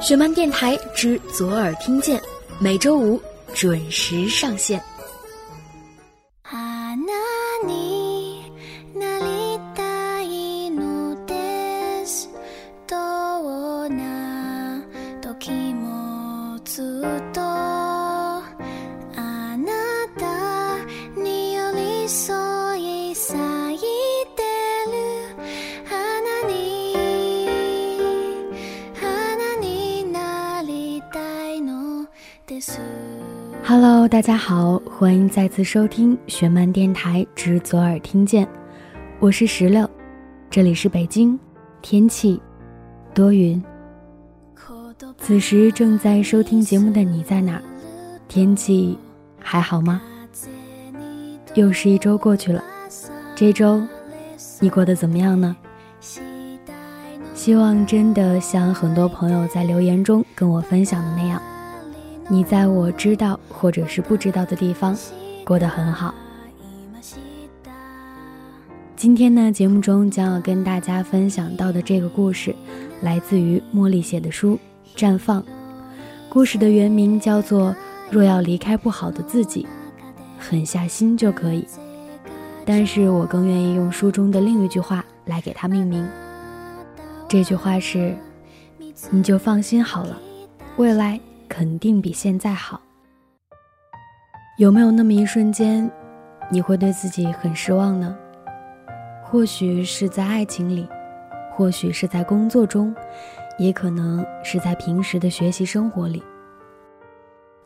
雪漫电台之左耳听见，每周五准时上线。大家好，欢迎再次收听雪漫电台之左耳听见，我是石榴，这里是北京，天气多云。此时正在收听节目的你在哪？天气还好吗？又是一周过去了，这周你过得怎么样呢？希望真的像很多朋友在留言中跟我分享的那样。你在我知道或者是不知道的地方过得很好。今天呢，节目中将要跟大家分享到的这个故事，来自于茉莉写的书《绽放》。故事的原名叫做《若要离开不好的自己，狠下心就可以》，但是我更愿意用书中的另一句话来给它命名。这句话是：“你就放心好了，未来。”肯定比现在好。有没有那么一瞬间，你会对自己很失望呢？或许是在爱情里，或许是在工作中，也可能是在平时的学习生活里。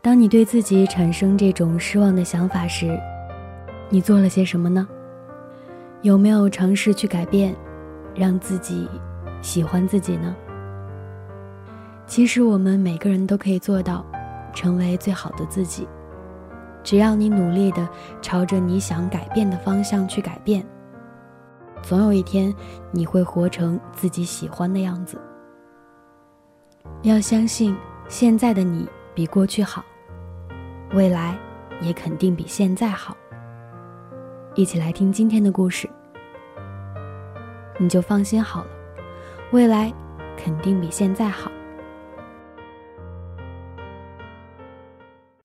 当你对自己产生这种失望的想法时，你做了些什么呢？有没有尝试去改变，让自己喜欢自己呢？其实我们每个人都可以做到，成为最好的自己。只要你努力的朝着你想改变的方向去改变，总有一天你会活成自己喜欢的样子。要相信，现在的你比过去好，未来也肯定比现在好。一起来听今天的故事，你就放心好了，未来肯定比现在好。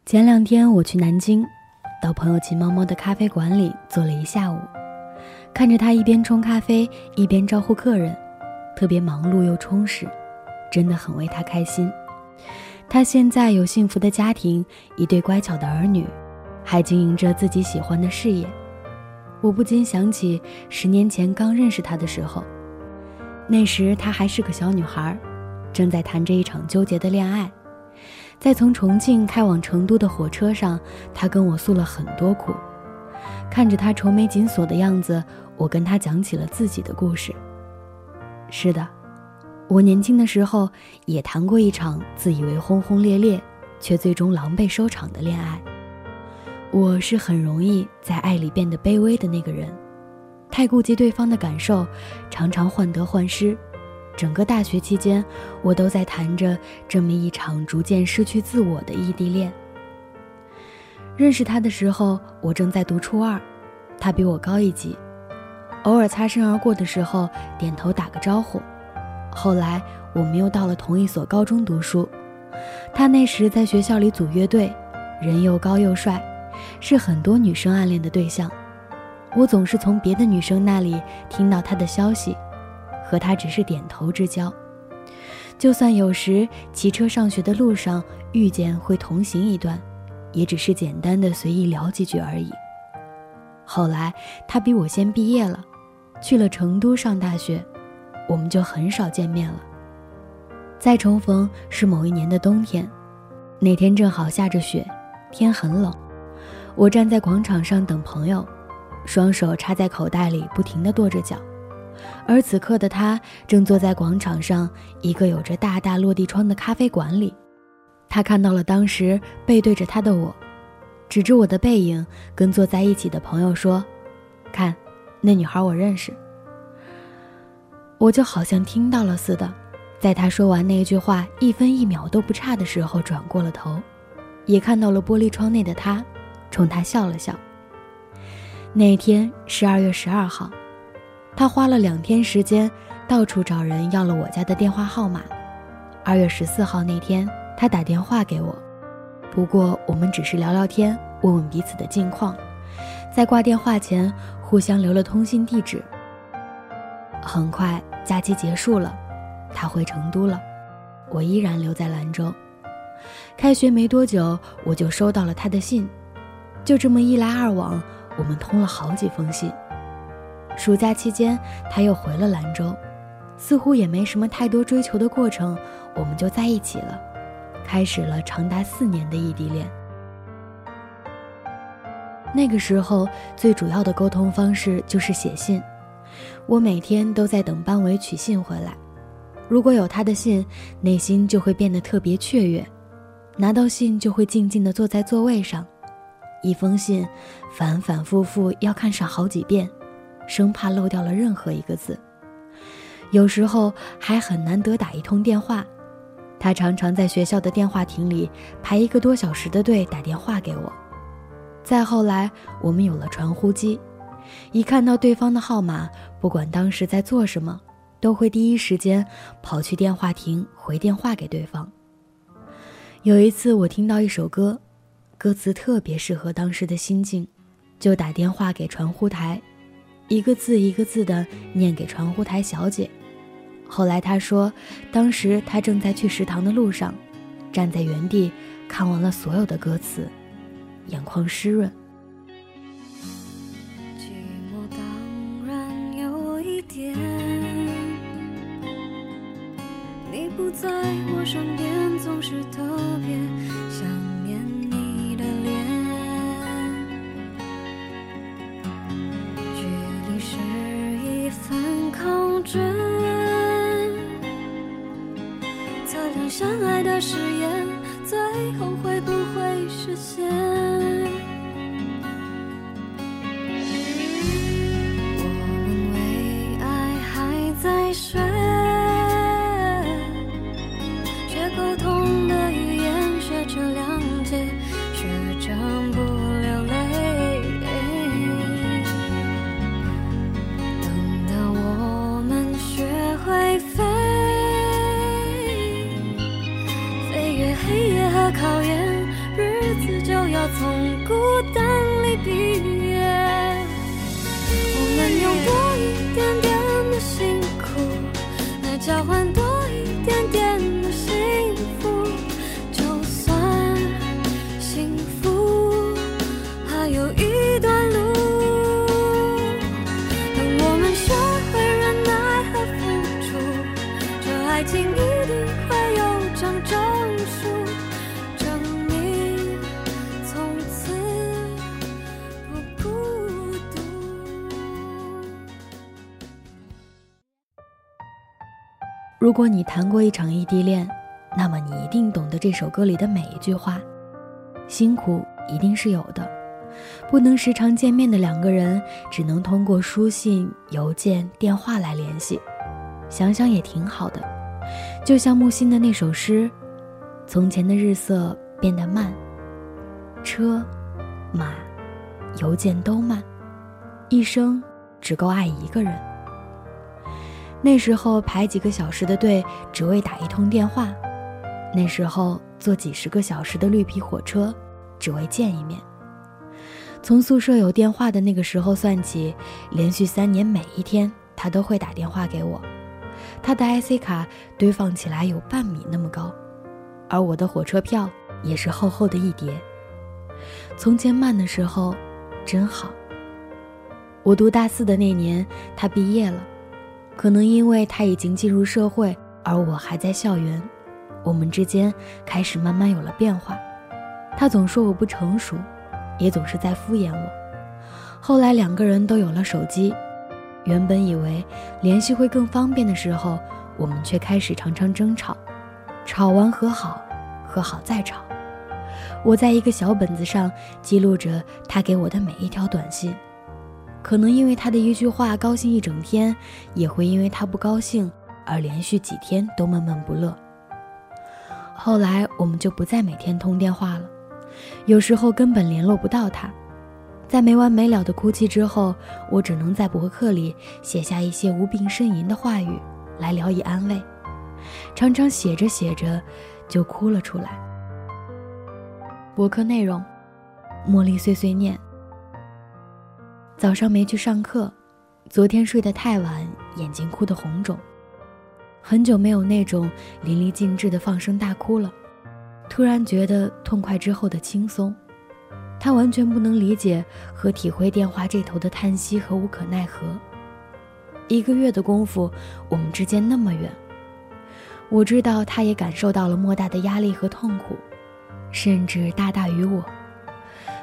前两天我去南京，到朋友秦猫猫的咖啡馆里坐了一下午，看着他一边冲咖啡一边招呼客人，特别忙碌又充实，真的很为他开心。他现在有幸福的家庭，一对乖巧的儿女，还经营着自己喜欢的事业。我不禁想起十年前刚认识他的时候，那时她还是个小女孩，正在谈着一场纠结的恋爱。在从重庆开往成都的火车上，他跟我诉了很多苦。看着他愁眉紧锁的样子，我跟他讲起了自己的故事。是的，我年轻的时候也谈过一场自以为轰轰烈烈，却最终狼狈收场的恋爱。我是很容易在爱里变得卑微的那个人，太顾及对方的感受，常常患得患失。整个大学期间，我都在谈着这么一场逐渐失去自我的异地恋。认识他的时候，我正在读初二，他比我高一级，偶尔擦身而过的时候，点头打个招呼。后来我们又到了同一所高中读书，他那时在学校里组乐队，人又高又帅，是很多女生暗恋的对象。我总是从别的女生那里听到他的消息。和他只是点头之交，就算有时骑车上学的路上遇见会同行一段，也只是简单的随意聊几句而已。后来他比我先毕业了，去了成都上大学，我们就很少见面了。再重逢是某一年的冬天，那天正好下着雪，天很冷，我站在广场上等朋友，双手插在口袋里，不停地跺着脚。而此刻的他正坐在广场上一个有着大大落地窗的咖啡馆里，他看到了当时背对着他的我，指着我的背影，跟坐在一起的朋友说：“看，那女孩我认识。”我就好像听到了似的，在他说完那句话一分一秒都不差的时候，转过了头，也看到了玻璃窗内的他，冲他笑了笑。那天十二月十二号。他花了两天时间，到处找人要了我家的电话号码，二月十四号那天，他打电话给我，不过我们只是聊聊天，问问彼此的近况，在挂电话前互相留了通信地址。很快假期结束了，他回成都了，我依然留在兰州。开学没多久，我就收到了他的信，就这么一来二往，我们通了好几封信。暑假期间，他又回了兰州，似乎也没什么太多追求的过程，我们就在一起了，开始了长达四年的异地恋。那个时候，最主要的沟通方式就是写信，我每天都在等班委取信回来，如果有他的信，内心就会变得特别雀跃。拿到信就会静静地坐在座位上，一封信反反复复要看上好几遍，生怕漏掉了任何一个字。有时候还很难得打一通电话，他常常在学校的电话亭里排一个多小时的队打电话给我。再后来，我们有了传呼机，一看到对方的号码，不管当时在做什么，都会第一时间跑去电话亭回电话给对方。有一次，我听到一首歌，歌词特别适合当时的心境，就打电话给传呼台，一个字一个字的念给传呼台小姐。后来他说，当时他正在去食堂的路上，站在原地看完了所有的歌词，眼眶湿润。如果你谈过一场异地恋，那么你一定懂得这首歌里的每一句话。辛苦一定是有的，不能时常见面的两个人，只能通过书信、邮件、电话来联系。想想也挺好的，就像木心的那首诗：“从前的日色变得慢，车、马、邮件都慢，一生只够爱一个人。”那时候排几个小时的队，只为打一通电话；那时候坐几十个小时的绿皮火车，只为见一面。从宿舍有电话的那个时候算起，连续三年每一天他都会打电话给我。他的 IC 卡堆放起来有半米那么高，而我的火车票也是厚厚的一叠。从前慢的时候，真好。我读大四的那年，他毕业了。可能因为他已经进入社会，而我还在校园，我们之间开始慢慢有了变化。他总说我不成熟，也总是在敷衍我。后来两个人都有了手机，原本以为联系会更方便的时候，我们却开始常常争吵，吵完和好，和好再吵。我在一个小本子上记录着他给我的每一条短信。可能因为他的一句话高兴一整天，也会因为他不高兴而连续几天都闷闷不乐。后来我们就不再每天通电话了，有时候根本联络不到他。在没完没了的哭泣之后，我只能在博客里写下一些无病呻吟的话语来聊以安慰。常常写着写着就哭了出来。博客内容：茉莉碎碎念。早上没去上课，昨天睡得太晚，眼睛哭得红肿。很久没有那种淋漓尽致的放声大哭了，突然觉得痛快之后的轻松。他完全不能理解和体会电话这头的叹息和无可奈何。一个月的功夫，我们之间那么远。我知道他也感受到了莫大的压力和痛苦，甚至大大于我。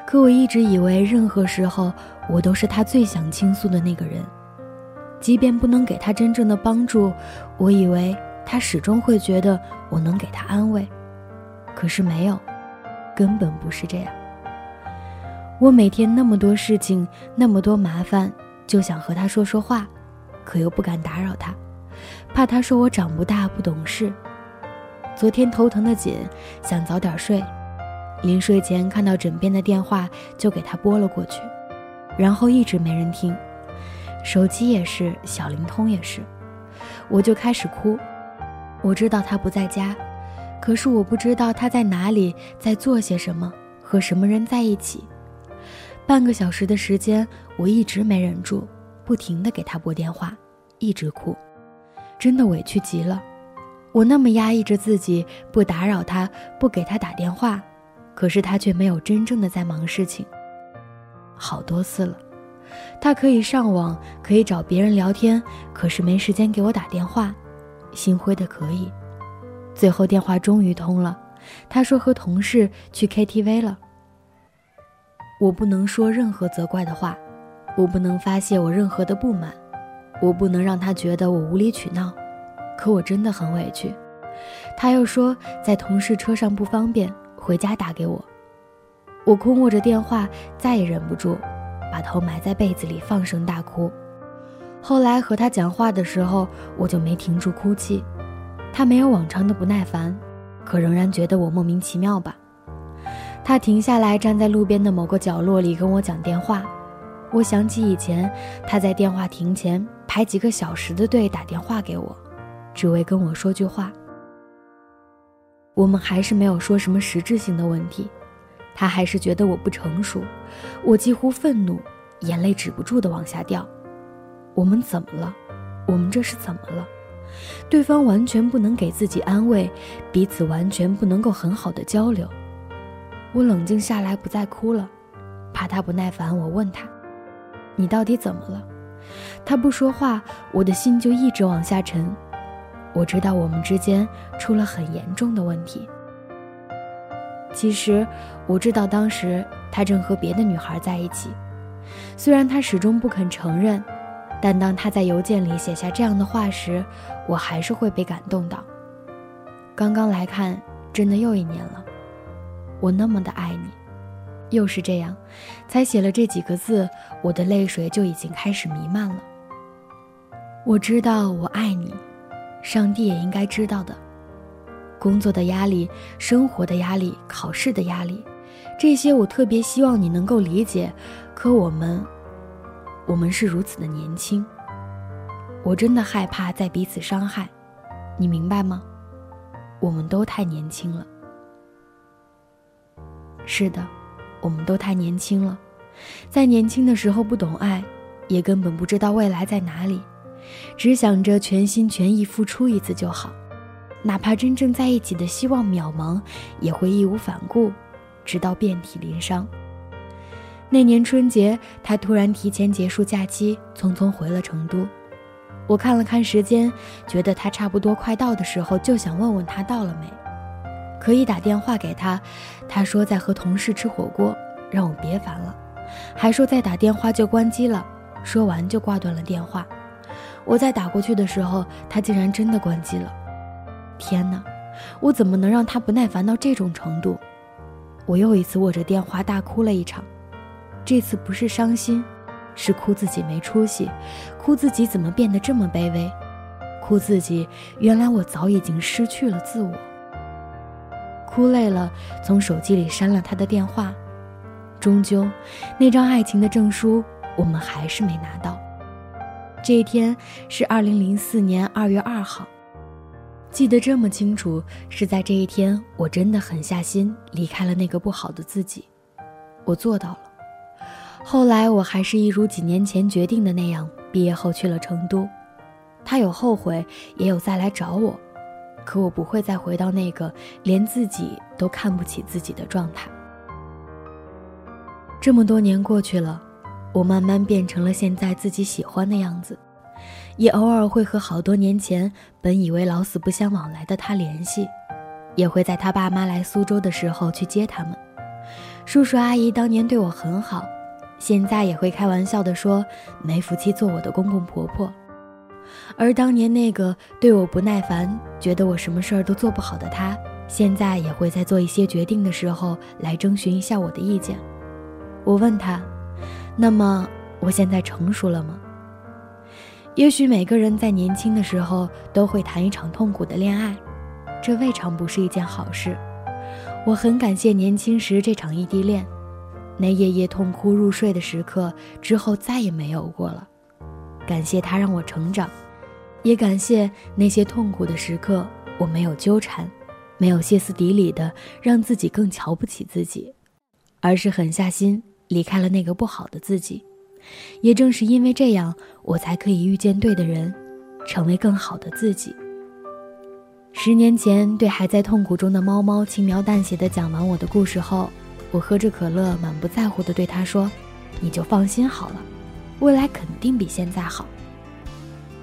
可我一直以为，任何时候我都是他最想倾诉的那个人。即便不能给他真正的帮助，我以为他始终会觉得我能给他安慰。可是没有，根本不是这样。我每天那么多事情，那么多麻烦，就想和他说说话，可又不敢打扰他，怕他说我长不大不懂事。昨天头疼的紧，想早点睡，临睡前看到枕边的电话，就给他拨了过去，然后一直没人听。手机也是，小灵通也是，我就开始哭。我知道他不在家，可是我不知道他在哪里，在做些什么，和什么人在一起。半个小时的时间，我一直没忍住，不停的给他拨电话，一直哭，真的委屈极了。我那么压抑着自己，不打扰他，不给他打电话，可是他却没有真正的在忙事情。好多次了。他可以上网，可以找别人聊天，可是没时间给我打电话，心灰的可以。最后电话终于通了，他说和同事去 KTV 了。我不能说任何责怪的话，我不能发泄我任何的不满，我不能让他觉得我无理取闹，可我真的很委屈。他又说在同事车上不方便，回家打给我。我空握着电话，再也忍不住。把头埋在被子里，放声大哭。后来和他讲话的时候，我就没停住哭泣。他没有往常的不耐烦，可仍然觉得我莫名其妙吧。他停下来，站在路边的某个角落里跟我讲电话。我想起以前他在电话亭前排几个小时的队打电话给我，只为跟我说句话。我们还是没有说什么实质性的问题。他还是觉得我不成熟，我几乎愤怒，眼泪止不住的往下掉。我们怎么了？我们这是怎么了？对方完全不能给自己安慰，彼此完全不能够很好的交流。我冷静下来，不再哭了，怕他不耐烦。我问他：“你到底怎么了？”他不说话，我的心就一直往下沉。我知道我们之间出了很严重的问题。其实我知道，当时他正和别的女孩在一起。虽然他始终不肯承认，但当他在邮件里写下这样的话时，我还是会被感动到。刚刚来看，真的又一年了。我那么的爱你，又是这样，才写了这几个字，我的泪水就已经开始弥漫了。我知道我爱你，上帝也应该知道的。工作的压力、生活的压力、考试的压力，这些我特别希望你能够理解。可我们，我们是如此的年轻，我真的害怕再彼此伤害，你明白吗？我们都太年轻了。是的，我们都太年轻了，在年轻的时候不懂爱，也根本不知道未来在哪里，只想着全心全意付出一次就好。哪怕真正在一起的希望渺茫，也会义无反顾，直到遍体鳞伤。那年春节，他突然提前结束假期，匆匆回了成都。我看了看时间，觉得他差不多快到的时候，就想问问他到了没，可以打电话给他。他说在和同事吃火锅，让我别烦了，还说再打电话就关机了。说完就挂断了电话。我再打过去的时候，他竟然真的关机了。天哪，我怎么能让他不耐烦到这种程度？我又一次握着电话大哭了一场，这次不是伤心，是哭自己没出息，哭自己怎么变得这么卑微，哭自己原来我早已经失去了自我。哭累了，从手机里删了他的电话。终究，那张爱情的证书我们还是没拿到。这一天是二零零四年二月二号。记得这么清楚，是在这一天，我真的狠下心离开了那个不好的自己，我做到了。后来我还是一如几年前决定的那样，毕业后去了成都。他有后悔，也有再来找我，可我不会再回到那个连自己都看不起自己的状态。这么多年过去了，我慢慢变成了现在自己喜欢的样子。也偶尔会和好多年前本以为老死不相往来的他联系，也会在他爸妈来苏州的时候去接他们。叔叔阿姨当年对我很好，现在也会开玩笑的说没福气做我的公公婆婆。而当年那个对我不耐烦、觉得我什么事儿都做不好的他，现在也会在做一些决定的时候来征询一下我的意见。我问他：“那么我现在成熟了吗？”也许每个人在年轻的时候都会谈一场痛苦的恋爱，这未尝不是一件好事。我很感谢年轻时这场异地恋，那夜夜痛哭入睡的时刻之后再也没有过了。感谢他让我成长，也感谢那些痛苦的时刻我没有纠缠，没有歇斯底里的让自己更瞧不起自己，而是狠下心离开了那个不好的自己。也正是因为这样，我才可以遇见对的人，成为更好的自己。十年前，对还在痛苦中的猫猫轻描淡写的讲完我的故事后，我喝着可乐，满不在乎的对他说：“你就放心好了，未来肯定比现在好。”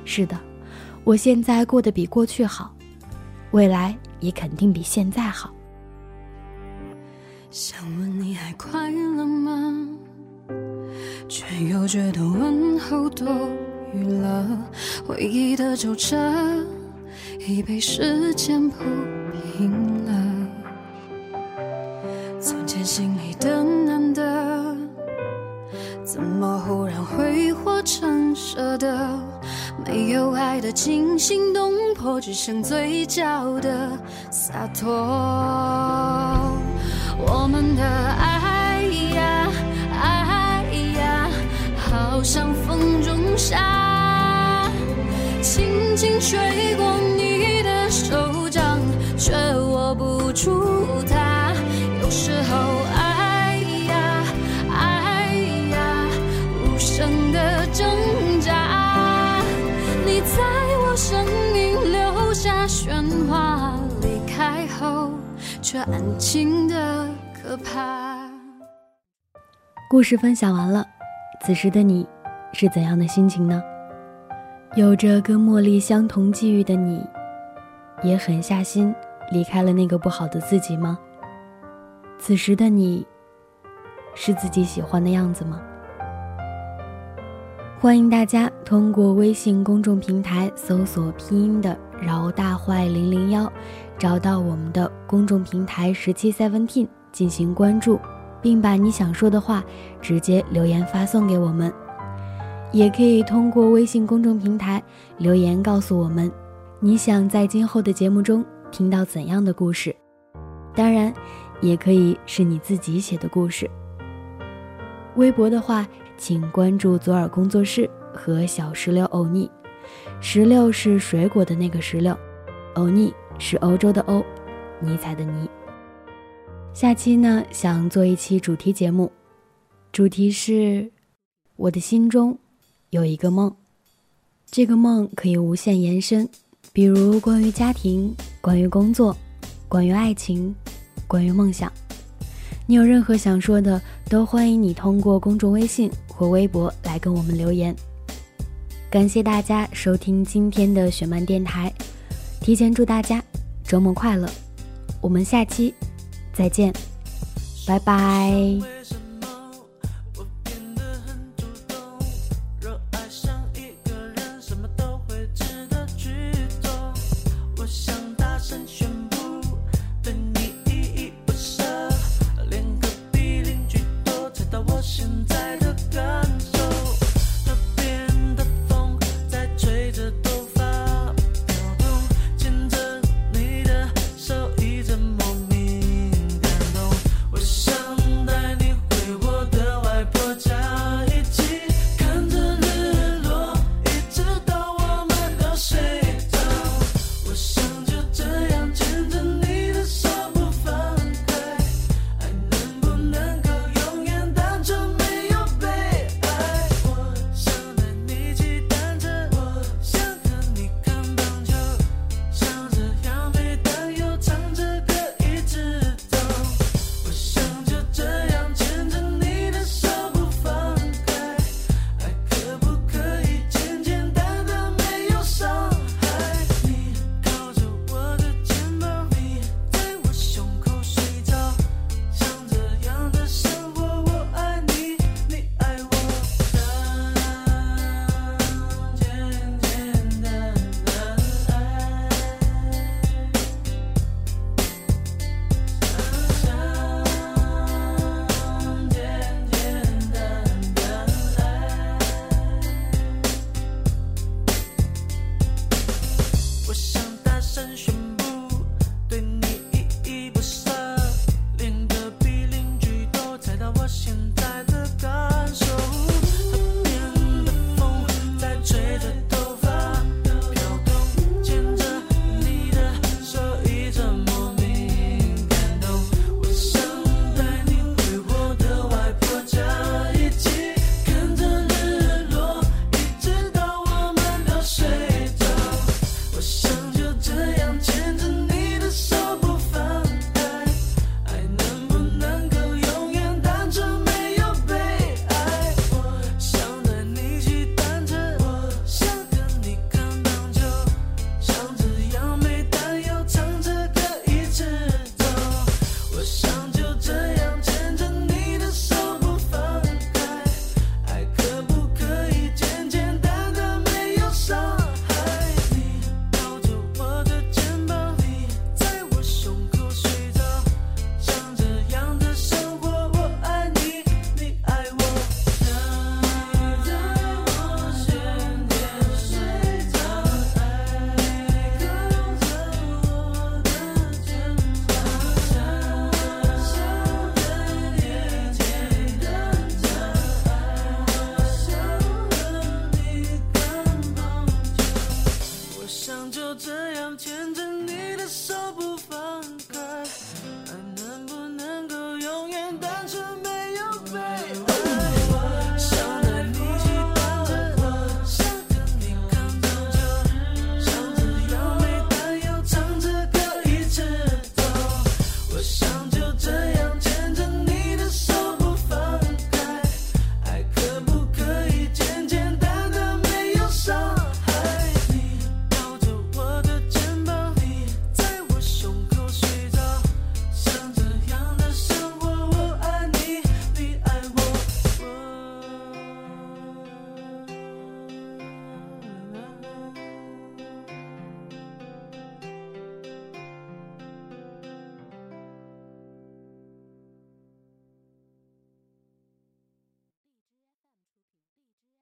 是的，我现在过得比过去好，未来也肯定比现在好。想问你还快乐吗？却又觉得问候多余了，回忆的皱褶已被时间铺平了。从前心里的难得，怎么忽然挥霍成舍得？没有爱的惊心动魄，只剩嘴角的洒脱。我们的爱就像风中沙，轻轻吹过你的手掌，却握不住它。有时候，爱呀爱呀，无声的挣扎。你在我生命留下喧哗，离开后却安静的可怕。故事分享完了。此时的你，是怎样的心情呢？有着跟茉莉相同际遇的你，也狠下心离开了那个不好的自己吗？此时的你，是自己喜欢的样子吗？欢迎大家通过微信公众平台搜索拼音的“饶大坏零零幺”，找到我们的公众平台十七 seventeen 进行关注。并把你想说的话直接留言发送给我们，也可以通过微信公众平台留言告诉我们，你想在今后的节目中听到怎样的故事。当然，也可以是你自己写的故事。微博的话，请关注左耳工作室和小石榴欧尼，石榴是水果的那个石榴，欧尼是欧洲的欧，尼采的尼。下期呢，想做一期主题节目，主题是我的心中有一个梦，这个梦可以无限延伸，比如关于家庭、关于工作、关于爱情、关于梦想。你有任何想说的，都欢迎你通过公众微信或微博来跟我们留言。感谢大家收听今天的雪漫电台，提前祝大家周末快乐，我们下期。再见，拜拜。